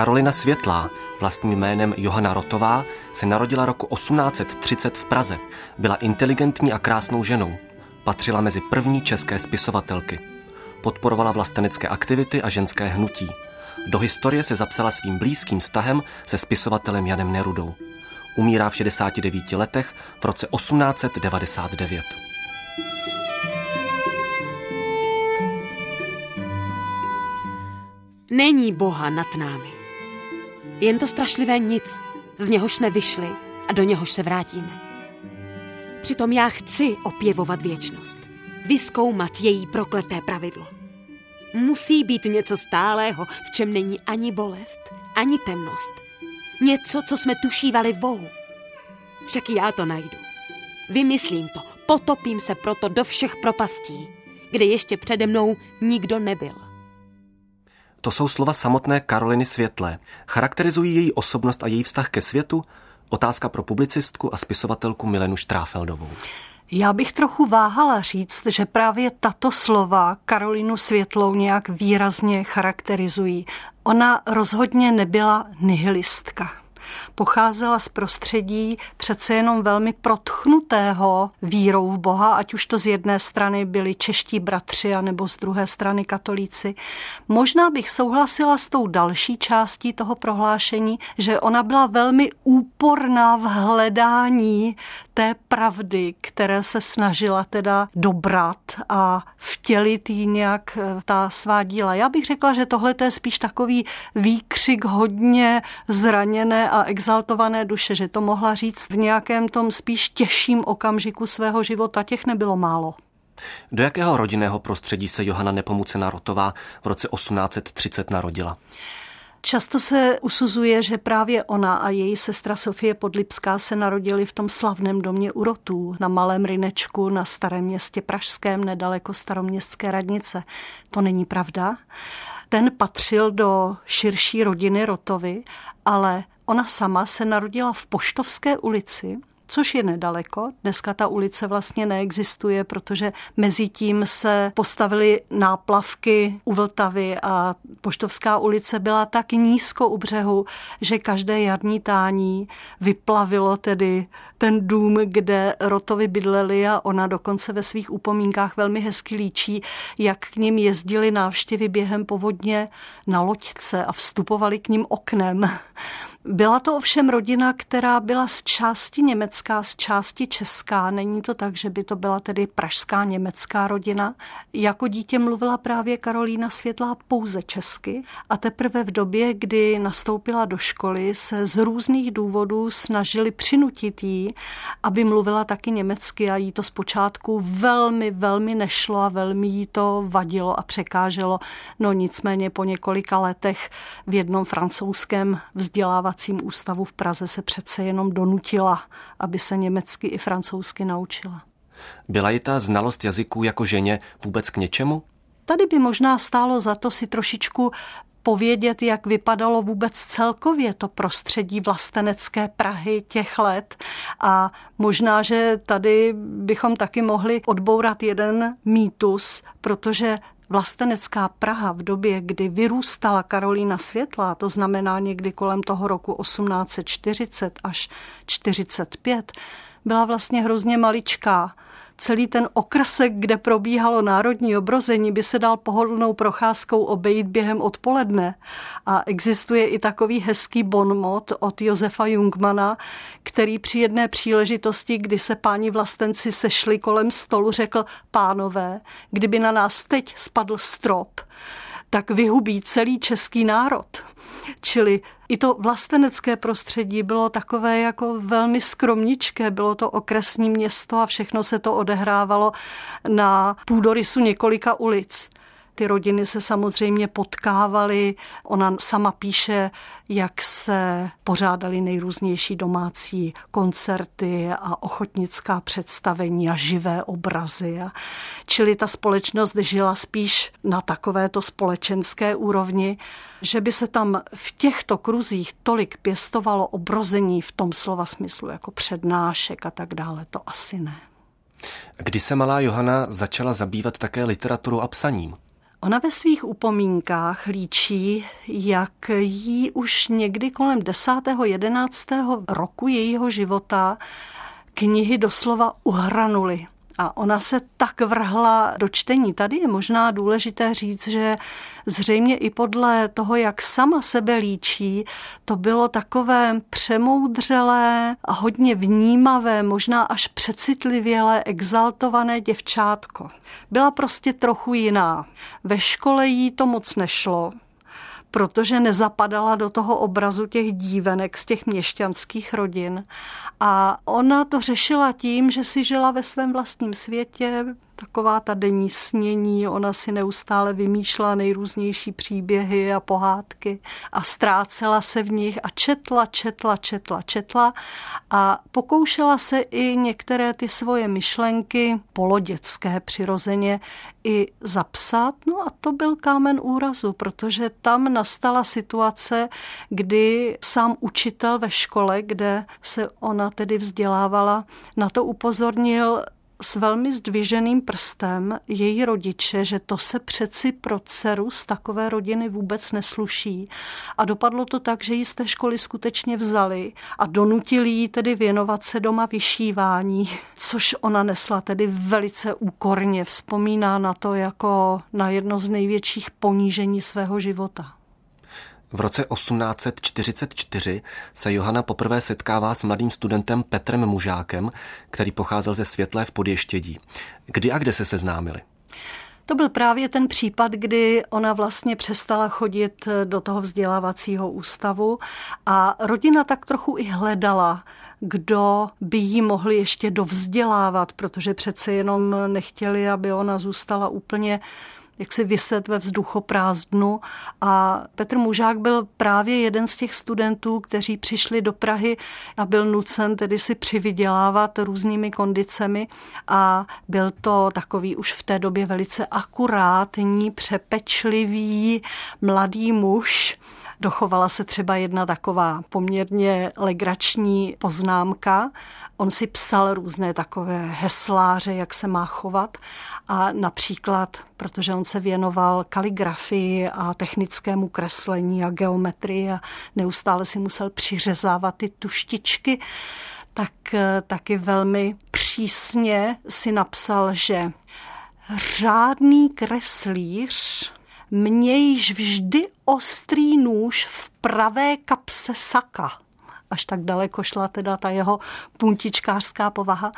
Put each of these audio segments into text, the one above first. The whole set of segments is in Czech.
Karolina Světlá, vlastním jménem Johana Rotová, se narodila roku 1830 v Praze. Byla inteligentní a krásnou ženou. Patřila mezi první české spisovatelky. Podporovala vlastenecké aktivity a ženské hnutí. Do historie se zapsala svým blízkým vztahem se spisovatelem Janem Nerudou. Umírá v 69 letech v roce 1899. Není Boha nad námi. Jen to strašlivé nic, z něhož jsme vyšli a do něhož se vrátíme. Přitom já chci opěvovat věčnost, vyskoumat její prokleté pravidlo. Musí být něco stálého, v čem není ani bolest, ani temnost. Něco, co jsme tušívali v Bohu. Však já to najdu. Vymyslím to, potopím se proto do všech propastí, kde ještě přede mnou nikdo nebyl. To jsou slova samotné Karoliny Světlé. Charakterizují její osobnost a její vztah ke světu? Otázka pro publicistku a spisovatelku Milenu Štráfeldovou. Já bych trochu váhala říct, že právě tato slova Karolinu Světlou nějak výrazně charakterizují. Ona rozhodně nebyla nihilistka pocházela z prostředí přece jenom velmi protchnutého vírou v Boha, ať už to z jedné strany byli čeští bratři, nebo z druhé strany katolíci. Možná bych souhlasila s tou další částí toho prohlášení, že ona byla velmi úporná v hledání té pravdy, které se snažila teda dobrat a vtělit jí nějak eh, ta svá díla. Já bych řekla, že tohle je spíš takový výkřik hodně zraněné a exaltované duše, že to mohla říct v nějakém tom spíš těžším okamžiku svého života. Těch nebylo málo. Do jakého rodinného prostředí se Johana Nepomucená Rotová v roce 1830 narodila? Často se usuzuje, že právě ona a její sestra Sofie Podlipská se narodili v tom slavném domě Urotů na Malém Rynečku na Starém městě Pražském, nedaleko staroměstské radnice. To není pravda. Ten patřil do širší rodiny Rotovy, ale ona sama se narodila v Poštovské ulici, což je nedaleko. Dneska ta ulice vlastně neexistuje, protože mezi tím se postavily náplavky u Vltavy a Poštovská ulice byla tak nízko u břehu, že každé jarní tání vyplavilo tedy ten dům, kde Rotovi bydleli a ona dokonce ve svých upomínkách velmi hezky líčí, jak k ním jezdili návštěvy během povodně na loďce a vstupovali k ním oknem. Byla to ovšem rodina, která byla z části německá, z části česká. Není to tak, že by to byla tedy pražská německá rodina. Jako dítě mluvila právě Karolína Světlá pouze česky a teprve v době, kdy nastoupila do školy, se z různých důvodů snažili přinutit jí, aby mluvila taky německy a jí to zpočátku velmi, velmi nešlo a velmi jí to vadilo a překáželo. No nicméně po několika letech v jednom francouzském vzdělávacím ústavu v Praze se přece jenom donutila, aby se německy i francouzsky naučila. Byla ji ta znalost jazyků jako ženě vůbec k něčemu? Tady by možná stálo za to si trošičku povědět, jak vypadalo vůbec celkově to prostředí vlastenecké Prahy těch let. A možná, že tady bychom taky mohli odbourat jeden mýtus, protože vlastenecká Praha v době, kdy vyrůstala Karolína Světlá, to znamená někdy kolem toho roku 1840 až 45, byla vlastně hrozně maličká celý ten okrsek, kde probíhalo národní obrození, by se dal pohodlnou procházkou obejít během odpoledne. A existuje i takový hezký bonmot od Josefa Jungmana, který při jedné příležitosti, kdy se páni vlastenci sešli kolem stolu, řekl, pánové, kdyby na nás teď spadl strop, tak vyhubí celý český národ. Čili i to vlastenecké prostředí bylo takové jako velmi skromničké, bylo to okresní město a všechno se to odehrávalo na půdorysu několika ulic. Ty rodiny se samozřejmě potkávaly. Ona sama píše, jak se pořádaly nejrůznější domácí koncerty a ochotnická představení a živé obrazy. Čili ta společnost žila spíš na takovéto společenské úrovni, že by se tam v těchto kruzích tolik pěstovalo obrození v tom slova smyslu, jako přednášek a tak dále, to asi ne. Kdy se malá Johana začala zabývat také literaturou a psaním? Ona ve svých upomínkách líčí, jak jí už někdy kolem 10. 11. roku jejího života knihy doslova uhranuly a ona se tak vrhla do čtení. Tady je možná důležité říct, že zřejmě i podle toho, jak sama sebe líčí, to bylo takové přemoudřelé a hodně vnímavé, možná až přecitlivělé, exaltované děvčátko. Byla prostě trochu jiná. Ve škole jí to moc nešlo protože nezapadala do toho obrazu těch dívenek z těch měšťanských rodin. A ona to řešila tím, že si žila ve svém vlastním světě, taková ta denní snění, ona si neustále vymýšlela nejrůznější příběhy a pohádky a ztrácela se v nich a četla, četla, četla, četla a pokoušela se i některé ty svoje myšlenky, polodětské přirozeně, i zapsat. No a to byl kámen úrazu, protože tam nastala situace, kdy sám učitel ve škole, kde se ona tedy vzdělávala, na to upozornil s velmi zdviženým prstem její rodiče, že to se přeci pro dceru z takové rodiny vůbec nesluší. A dopadlo to tak, že ji z té školy skutečně vzali a donutili ji tedy věnovat se doma vyšívání, což ona nesla tedy velice úkorně. Vzpomíná na to jako na jedno z největších ponížení svého života. V roce 1844 se Johana poprvé setkává s mladým studentem Petrem Mužákem, který pocházel ze Světlé v Podještědí. Kdy a kde se seznámili? To byl právě ten případ, kdy ona vlastně přestala chodit do toho vzdělávacího ústavu a rodina tak trochu i hledala, kdo by jí mohli ještě dovzdělávat, protože přece jenom nechtěli, aby ona zůstala úplně jak si vyset ve vzduchoprázdnu. A Petr Mužák byl právě jeden z těch studentů, kteří přišli do Prahy a byl nucen tedy si přivydělávat různými kondicemi. A byl to takový už v té době velice akurátní, přepečlivý mladý muž, Dochovala se třeba jedna taková poměrně legrační poznámka. On si psal různé takové hesláře, jak se má chovat a například, protože on se věnoval kaligrafii a technickému kreslení a geometrii a neustále si musel přiřezávat ty tuštičky, tak taky velmi přísně si napsal, že řádný kreslíř mějíš vždy ostrý nůž v pravé kapse saka. Až tak daleko šla teda ta jeho puntičkářská povaha.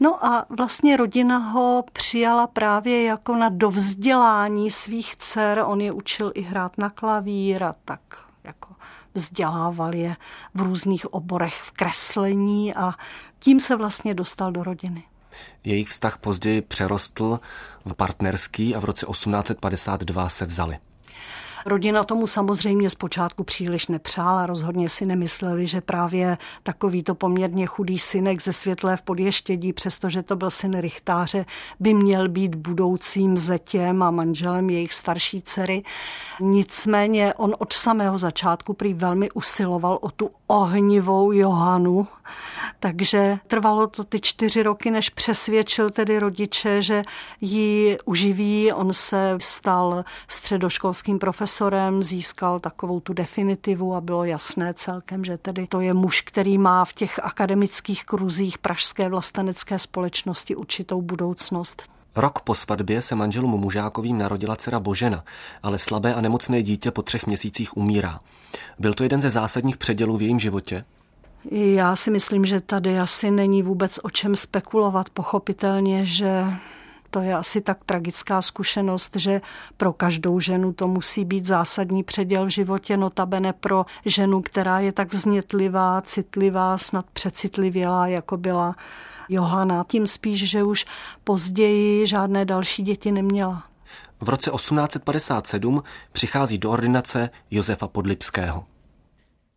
No a vlastně rodina ho přijala právě jako na dovzdělání svých dcer. On je učil i hrát na klavír a tak jako vzdělával je v různých oborech v kreslení a tím se vlastně dostal do rodiny. Jejich vztah později přerostl v partnerský a v roce 1852 se vzali. Rodina tomu samozřejmě zpočátku příliš nepřála, rozhodně si nemysleli, že právě takovýto poměrně chudý synek ze Světlé v Podještědí, přestože to byl syn Richtáře, by měl být budoucím zetěm a manželem jejich starší dcery. Nicméně on od samého začátku prý velmi usiloval o tu ohnivou Johanu, takže trvalo to ty čtyři roky, než přesvědčil tedy rodiče, že ji uživí. On se stal středoškolským profesorem, získal takovou tu definitivu a bylo jasné celkem, že tedy to je muž, který má v těch akademických kruzích Pražské vlastenecké společnosti určitou budoucnost. Rok po svatbě se manželům Mužákovým narodila dcera Božena, ale slabé a nemocné dítě po třech měsících umírá. Byl to jeden ze zásadních předělů v jejím životě? Já si myslím, že tady asi není vůbec o čem spekulovat. Pochopitelně, že to je asi tak tragická zkušenost, že pro každou ženu to musí být zásadní předěl v životě, notabene pro ženu, která je tak vznětlivá, citlivá, snad přecitlivělá, jako byla Johana. Tím spíš, že už později žádné další děti neměla. V roce 1857 přichází do ordinace Josefa Podlipského.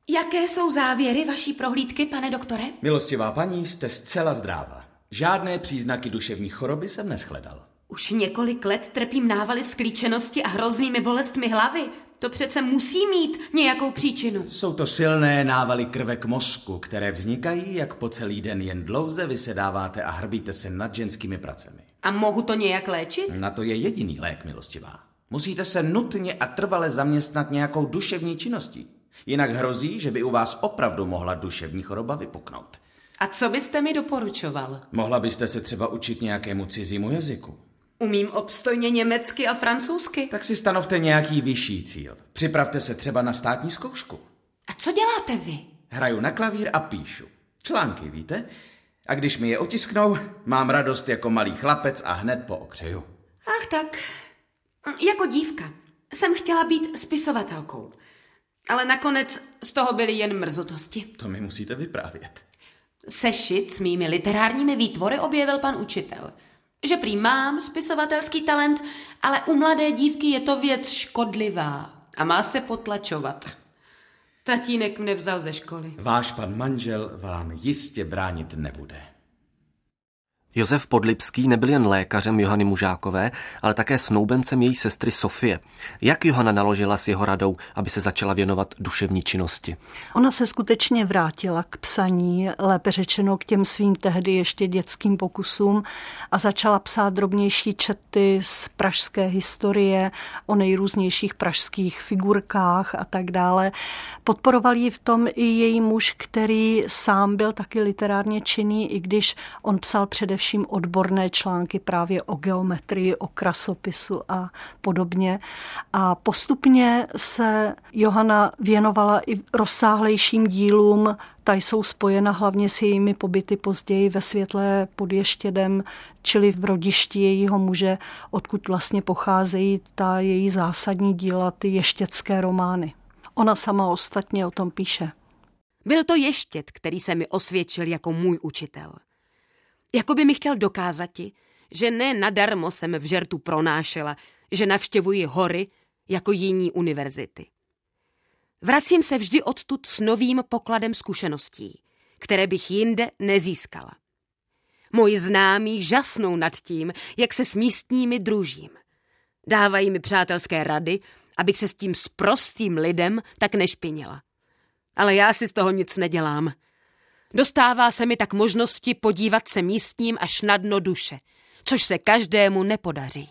Jaké jsou závěry vaší prohlídky, pane doktore? Milostivá paní, jste zcela zdráva. Žádné příznaky duševní choroby jsem neschledal. Už několik let trpím návaly sklíčenosti a hroznými bolestmi hlavy. To přece musí mít nějakou příčinu. Jsou to silné návaly krve k mozku, které vznikají, jak po celý den jen dlouze vysedáváte a hrbíte se nad ženskými pracemi. A mohu to nějak léčit? Na to je jediný lék, milostivá. Musíte se nutně a trvale zaměstnat nějakou duševní činností. Jinak hrozí, že by u vás opravdu mohla duševní choroba vypuknout. A co byste mi doporučoval? Mohla byste se třeba učit nějakému cizímu jazyku. Umím obstojně německy a francouzsky. Tak si stanovte nějaký vyšší cíl. Připravte se třeba na státní zkoušku. A co děláte vy? Hraju na klavír a píšu. Články, víte? A když mi je otisknou, mám radost jako malý chlapec a hned pookřeju. Ach tak, jako dívka jsem chtěla být spisovatelkou. Ale nakonec z toho byly jen mrzutosti. To mi musíte vyprávět. Sešit s mými literárními výtvory objevil pan učitel. Že prý mám spisovatelský talent, ale u mladé dívky je to věc škodlivá a má se potlačovat. Tatínek mne vzal ze školy. Váš pan manžel vám jistě bránit nebude. Josef Podlipský nebyl jen lékařem Johany Mužákové, ale také snoubencem její sestry Sofie. Jak Johana naložila s jeho radou, aby se začala věnovat duševní činnosti? Ona se skutečně vrátila k psaní, lépe řečeno k těm svým tehdy ještě dětským pokusům a začala psát drobnější čety z pražské historie, o nejrůznějších pražských figurkách a tak dále. Podporoval ji v tom i její muž, který sám byl taky literárně činný, i když on psal především především odborné články právě o geometrii, o krasopisu a podobně. A postupně se Johana věnovala i rozsáhlejším dílům, ta jsou spojena hlavně s jejími pobyty později ve světle pod Ještědem, čili v rodišti jejího muže, odkud vlastně pocházejí ta její zásadní díla, ty ještěcké romány. Ona sama ostatně o tom píše. Byl to ještět, který se mi osvědčil jako můj učitel. Jako by mi chtěl dokázati, že ne nadarmo jsem v žertu pronášela, že navštěvuji hory jako jiní univerzity. Vracím se vždy odtud s novým pokladem zkušeností, které bych jinde nezískala. Moji známí žasnou nad tím, jak se s místními družím. Dávají mi přátelské rady, abych se s tím sprostým lidem tak nešpinila. Ale já si z toho nic nedělám – Dostává se mi tak možnosti podívat se místním až na dno duše, což se každému nepodaří.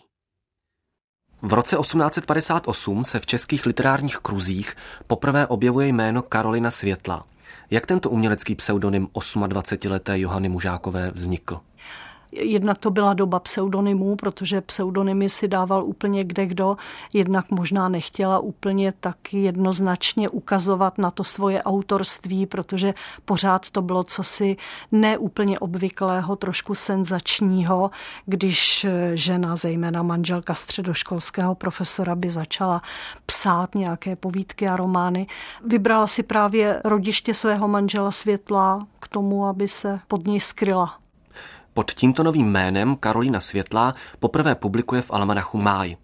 V roce 1858 se v českých literárních kruzích poprvé objevuje jméno Karolina Světla. Jak tento umělecký pseudonym 28-leté Johany Mužákové vznikl? Jednak to byla doba pseudonymů, protože pseudonymy si dával úplně kde kdo, jednak možná nechtěla úplně tak jednoznačně ukazovat na to svoje autorství, protože pořád to bylo cosi neúplně obvyklého, trošku senzačního, když žena, zejména manželka středoškolského profesora, by začala psát nějaké povídky a romány. Vybrala si právě rodiště svého manžela Světla k tomu, aby se pod něj skryla. Pod tímto novým jménem Karolina Světlá poprvé publikuje v Almanachu Máj.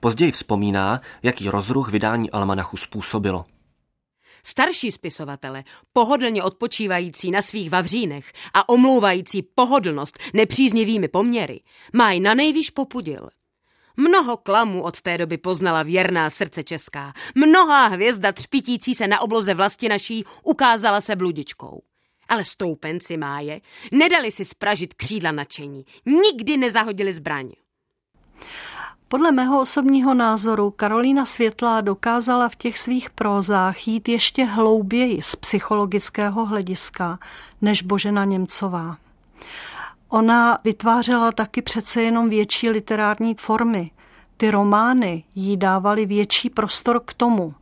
Později vzpomíná, jaký rozruch vydání Almanachu způsobilo. Starší spisovatele, pohodlně odpočívající na svých vavřínech a omlouvající pohodlnost nepříznivými poměry, Máj na nejvýš popudil. Mnoho klamů od té doby poznala věrná srdce česká. Mnohá hvězda třpitící se na obloze vlasti naší ukázala se bludičkou. Ale stoupenci máje nedali si spražit křídla nadšení. Nikdy nezahodili zbraň. Podle mého osobního názoru Karolína Světlá dokázala v těch svých prózách jít ještě hlouběji z psychologického hlediska než Božena Němcová. Ona vytvářela taky přece jenom větší literární formy. Ty romány jí dávaly větší prostor k tomu,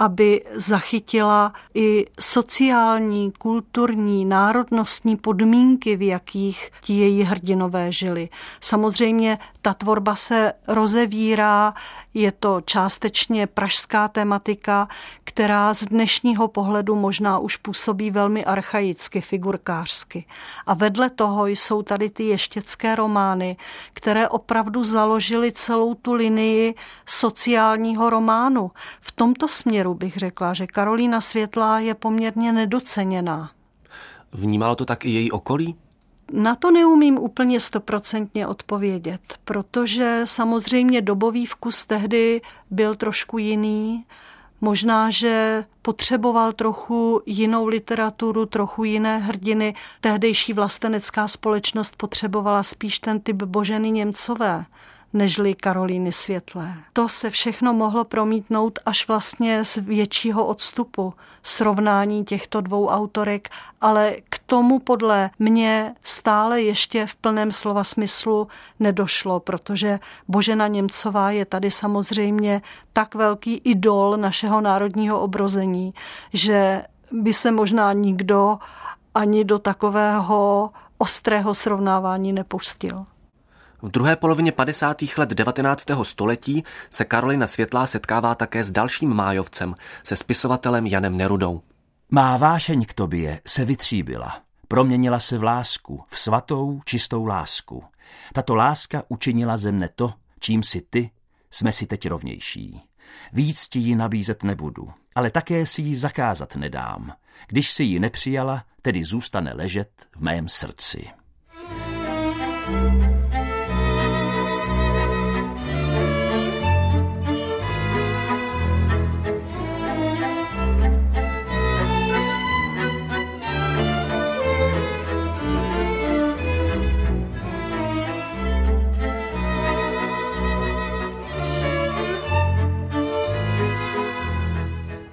aby zachytila i sociální, kulturní, národnostní podmínky, v jakých ti její hrdinové žili. Samozřejmě ta tvorba se rozevírá, je to částečně pražská tematika, která z dnešního pohledu možná už působí velmi archaicky, figurkářsky. A vedle toho jsou tady ty ještěcké romány, které opravdu založily celou tu linii sociálního románu. V tomto směru bych řekla, že Karolína Světlá je poměrně nedoceněná. Vnímalo to tak i její okolí? Na to neumím úplně stoprocentně odpovědět, protože samozřejmě dobový vkus tehdy byl trošku jiný. Možná, že potřeboval trochu jinou literaturu, trochu jiné hrdiny. Tehdejší vlastenecká společnost potřebovala spíš ten typ Boženy Němcové nežli Karolíny Světlé. To se všechno mohlo promítnout až vlastně z většího odstupu srovnání těchto dvou autorek, ale k tomu podle mě stále ještě v plném slova smyslu nedošlo, protože Božena Němcová je tady samozřejmě tak velký idol našeho národního obrození, že by se možná nikdo ani do takového ostrého srovnávání nepustil. V druhé polovině 50. let 19. století se Karolina Světlá setkává také s dalším májovcem, se spisovatelem Janem Nerudou. Má vášeň k tobě se vytříbila, proměnila se v lásku, v svatou, čistou lásku. Tato láska učinila ze mne to, čím si ty, jsme si teď rovnější. Víc ti ji nabízet nebudu, ale také si ji zakázat nedám. Když si ji nepřijala, tedy zůstane ležet v mém srdci.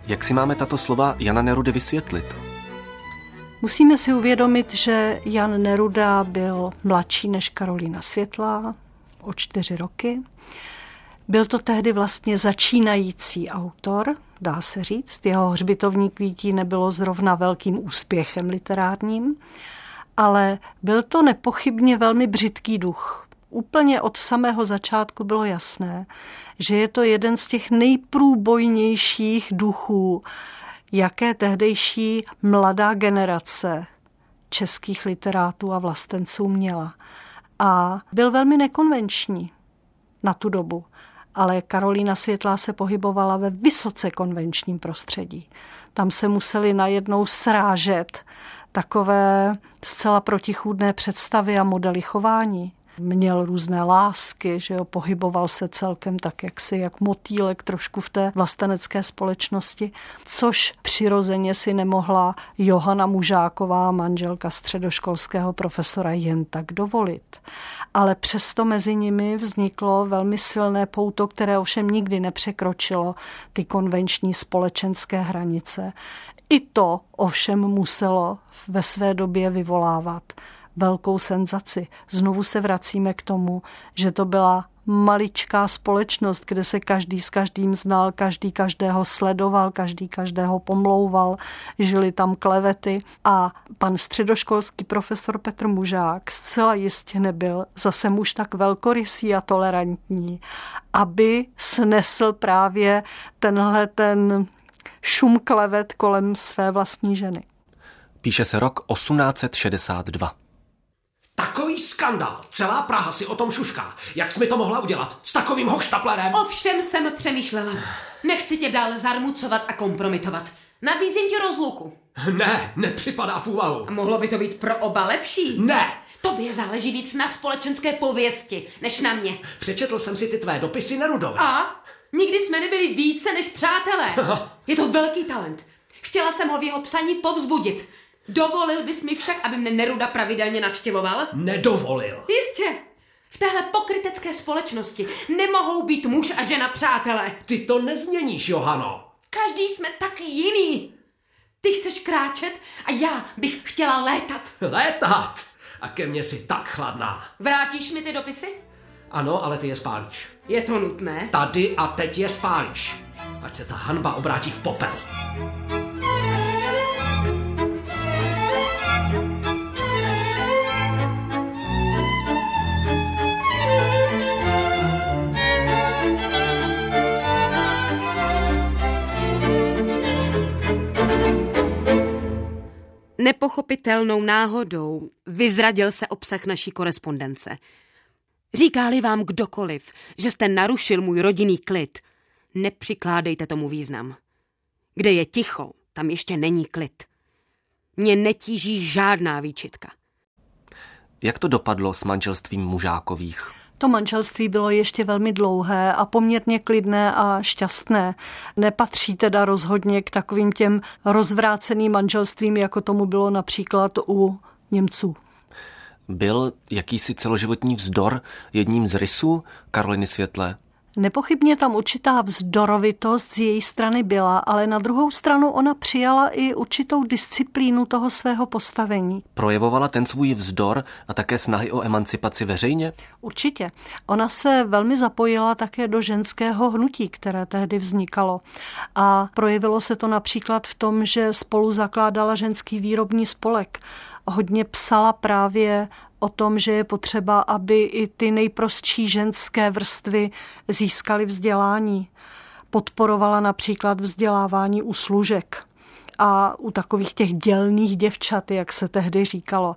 Jak si máme tato slova Jana Nerudy vysvětlit? Musíme si uvědomit, že Jan Neruda byl mladší než Karolína Světlá o čtyři roky. Byl to tehdy vlastně začínající autor, dá se říct. Jeho hřbitovní kvítí nebylo zrovna velkým úspěchem literárním, ale byl to nepochybně velmi břitký duch. Úplně od samého začátku bylo jasné, že je to jeden z těch nejprůbojnějších duchů, jaké tehdejší mladá generace českých literátů a vlastenců měla. A byl velmi nekonvenční na tu dobu, ale Karolína Světlá se pohybovala ve vysoce konvenčním prostředí. Tam se museli najednou srážet takové zcela protichůdné představy a modely chování měl různé lásky, že jo, pohyboval se celkem tak jaksi jak motýlek trošku v té vlastenecké společnosti, což přirozeně si nemohla Johana Mužáková, manželka středoškolského profesora, jen tak dovolit. Ale přesto mezi nimi vzniklo velmi silné pouto, které ovšem nikdy nepřekročilo ty konvenční společenské hranice. I to ovšem muselo ve své době vyvolávat velkou senzaci. Znovu se vracíme k tomu, že to byla maličká společnost, kde se každý s každým znal, každý každého sledoval, každý každého pomlouval, žili tam klevety a pan středoškolský profesor Petr Mužák zcela jistě nebyl zase muž tak velkorysý a tolerantní, aby snesl právě tenhle ten šum klevet kolem své vlastní ženy. Píše se rok 1862. Skandál. Celá Praha si o tom šušká. Jak jsi mi to mohla udělat? S takovým hochštaplerem? O všem jsem přemýšlela. Nechci tě dál zarmucovat a kompromitovat. Nabízím ti rozluku. Ne, nepřipadá v úvahu. A mohlo by to být pro oba lepší? Ne! Tobě záleží víc na společenské pověsti, než na mě. Přečetl jsem si ty tvé dopisy Nerudové. A? Nikdy jsme nebyli více než přátelé. Je to velký talent. Chtěla jsem ho v jeho psaní povzbudit. Dovolil bys mi však, aby mne Neruda pravidelně navštěvoval? Nedovolil. Jistě. V téhle pokrytecké společnosti nemohou být muž a žena přátelé. Ty to nezměníš, Johano. Každý jsme tak jiný. Ty chceš kráčet a já bych chtěla létat. Létat? A ke mně si tak chladná. Vrátíš mi ty dopisy? Ano, ale ty je spálíš. Je to nutné? Tady a teď je spálíš. Ať se ta hanba obrátí v popel. Nepochopitelnou náhodou vyzradil se obsah naší korespondence. Říkáli vám kdokoliv, že jste narušil můj rodinný klid, nepřikládejte tomu význam. Kde je ticho, tam ještě není klid. Mě netíží žádná výčitka. Jak to dopadlo s manželstvím mužákových? To manželství bylo ještě velmi dlouhé a poměrně klidné a šťastné. Nepatří teda rozhodně k takovým těm rozvráceným manželstvím, jako tomu bylo například u Němců. Byl jakýsi celoživotní vzdor jedním z rysů Karoliny Světlé? Nepochybně tam určitá vzdorovitost z její strany byla, ale na druhou stranu ona přijala i určitou disciplínu toho svého postavení. Projevovala ten svůj vzdor a také snahy o emancipaci veřejně? Určitě. Ona se velmi zapojila také do ženského hnutí, které tehdy vznikalo. A projevilo se to například v tom, že spolu zakládala ženský výrobní spolek hodně psala právě o tom, že je potřeba, aby i ty nejprostší ženské vrstvy získaly vzdělání. Podporovala například vzdělávání u služek a u takových těch dělných děvčat, jak se tehdy říkalo.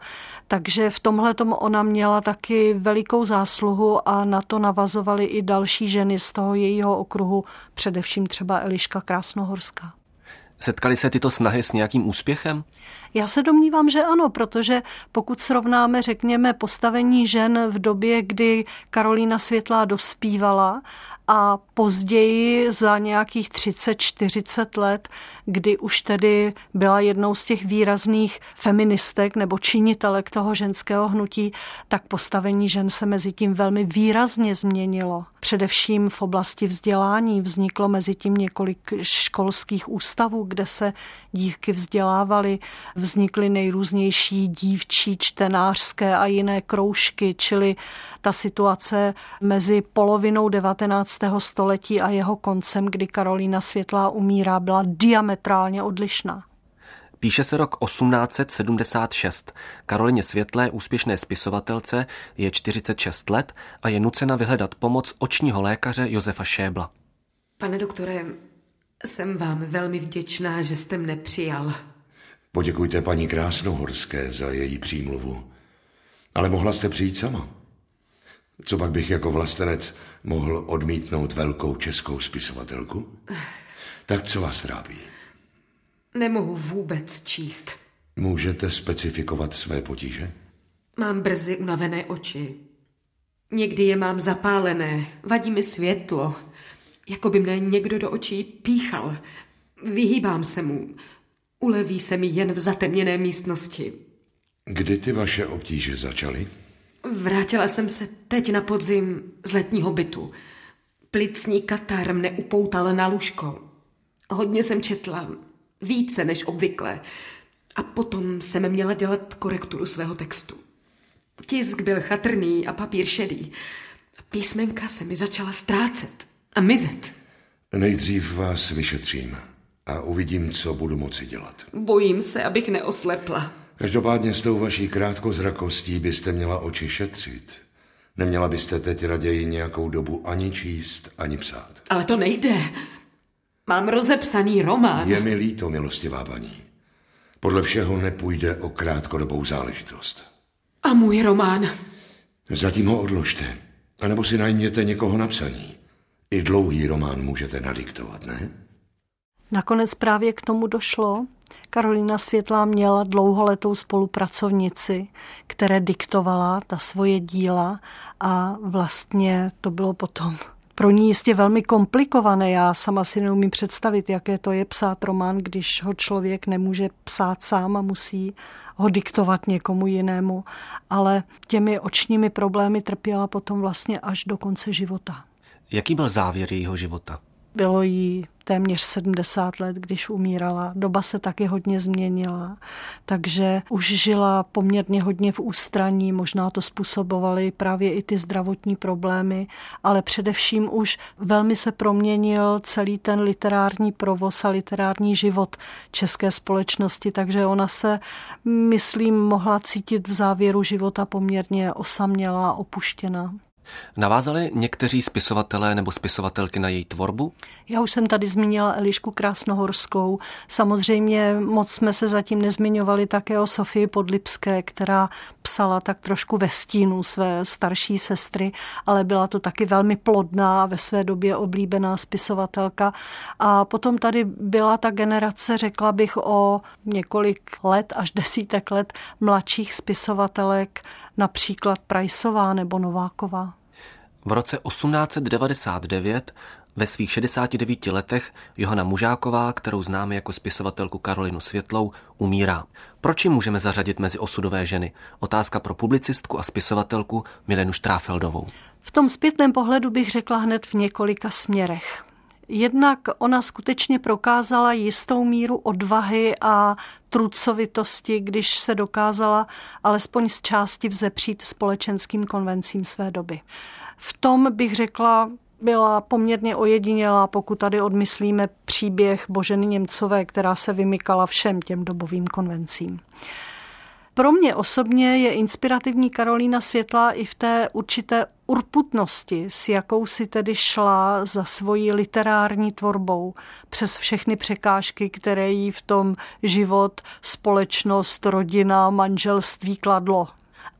Takže v tomhle tomu ona měla taky velikou zásluhu a na to navazovaly i další ženy z toho jejího okruhu, především třeba Eliška Krásnohorská. Setkali se tyto snahy s nějakým úspěchem? Já se domnívám, že ano, protože pokud srovnáme, řekněme, postavení žen v době, kdy Karolína Světlá dospívala a později za nějakých 30-40 let, kdy už tedy byla jednou z těch výrazných feministek nebo činitelek toho ženského hnutí, tak postavení žen se mezi tím velmi výrazně změnilo. Především v oblasti vzdělání vzniklo mezi tím několik školských ústavů, kde se dívky vzdělávaly. Vznikly nejrůznější dívčí čtenářské a jiné kroužky, čili ta situace mezi polovinou 19. století a jeho koncem, kdy Karolína Světlá umírá, byla diametrálně odlišná. Píše se rok 1876. Karolině Světlé, úspěšné spisovatelce, je 46 let a je nucena vyhledat pomoc očního lékaře Josefa Šébla. Pane doktore, jsem vám velmi vděčná, že jste mne přijal. Poděkujte paní Krásnohorské za její přímluvu. Ale mohla jste přijít sama. Co pak bych jako vlastenec mohl odmítnout velkou českou spisovatelku? Tak co vás trápí? Nemohu vůbec číst. Můžete specifikovat své potíže? Mám brzy unavené oči. Někdy je mám zapálené, vadí mi světlo, jako by mne někdo do očí píchal. Vyhýbám se mu. Uleví se mi jen v zatemněné místnosti. Kdy ty vaše obtíže začaly? Vrátila jsem se teď na podzim z letního bytu. Plicní katar mne upoutal na lůžko. Hodně jsem četla, více než obvykle. A potom jsem měla dělat korekturu svého textu. Tisk byl chatrný a papír šedý. Písmenka se mi začala ztrácet a mizet. Nejdřív vás vyšetřím a uvidím, co budu moci dělat. Bojím se, abych neoslepla. Každopádně s tou vaší krátkozrakostí byste měla oči šetřit. Neměla byste teď raději nějakou dobu ani číst, ani psát. Ale to nejde. Mám rozepsaný román. Je mi líto, milostivá paní. Podle všeho nepůjde o krátkodobou záležitost. A můj román? Zatím ho odložte. A nebo si najměte někoho na psaní. I dlouhý román můžete nadiktovat, ne? Nakonec právě k tomu došlo. Karolina Světlá měla dlouholetou spolupracovnici, které diktovala ta svoje díla a vlastně to bylo potom pro ní jistě velmi komplikované. Já sama si neumím představit, jaké to je psát román, když ho člověk nemůže psát sám a musí ho diktovat někomu jinému. Ale těmi očními problémy trpěla potom vlastně až do konce života. Jaký byl závěr jejího života? Bylo jí téměř 70 let, když umírala. Doba se taky hodně změnila, takže už žila poměrně hodně v ústraní, možná to způsobovaly právě i ty zdravotní problémy, ale především už velmi se proměnil celý ten literární provoz a literární život české společnosti, takže ona se, myslím, mohla cítit v závěru života poměrně osamělá, opuštěná. Navázali někteří spisovatelé nebo spisovatelky na její tvorbu? Já už jsem tady zmínila Elišku Krásnohorskou. Samozřejmě moc jsme se zatím nezmiňovali také o Sofii Podlipské, která psala tak trošku ve stínu své starší sestry, ale byla to taky velmi plodná ve své době oblíbená spisovatelka. A potom tady byla ta generace, řekla bych, o několik let až desítek let mladších spisovatelek, například Prajsová nebo Nováková. V roce 1899 ve svých 69 letech Johana Mužáková, kterou známe jako spisovatelku Karolinu Světlou, umírá. Proč ji můžeme zařadit mezi osudové ženy? Otázka pro publicistku a spisovatelku Milenu Štráfeldovou. V tom zpětném pohledu bych řekla hned v několika směrech. Jednak ona skutečně prokázala jistou míru odvahy a trucovitosti, když se dokázala alespoň z části vzepřít společenským konvencím své doby. V tom bych řekla, byla poměrně ojedinělá, pokud tady odmyslíme příběh Boženy Němcové, která se vymykala všem těm dobovým konvencím. Pro mě osobně je inspirativní Karolína Světla i v té určité urputnosti, s jakou si tedy šla za svojí literární tvorbou přes všechny překážky, které jí v tom život, společnost, rodina, manželství kladlo.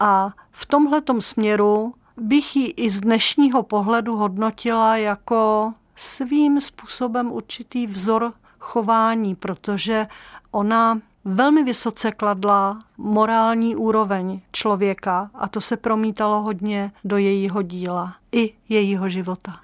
A v tomhletom směru bych ji i z dnešního pohledu hodnotila jako svým způsobem určitý vzor chování, protože ona velmi vysoce kladla morální úroveň člověka a to se promítalo hodně do jejího díla i jejího života.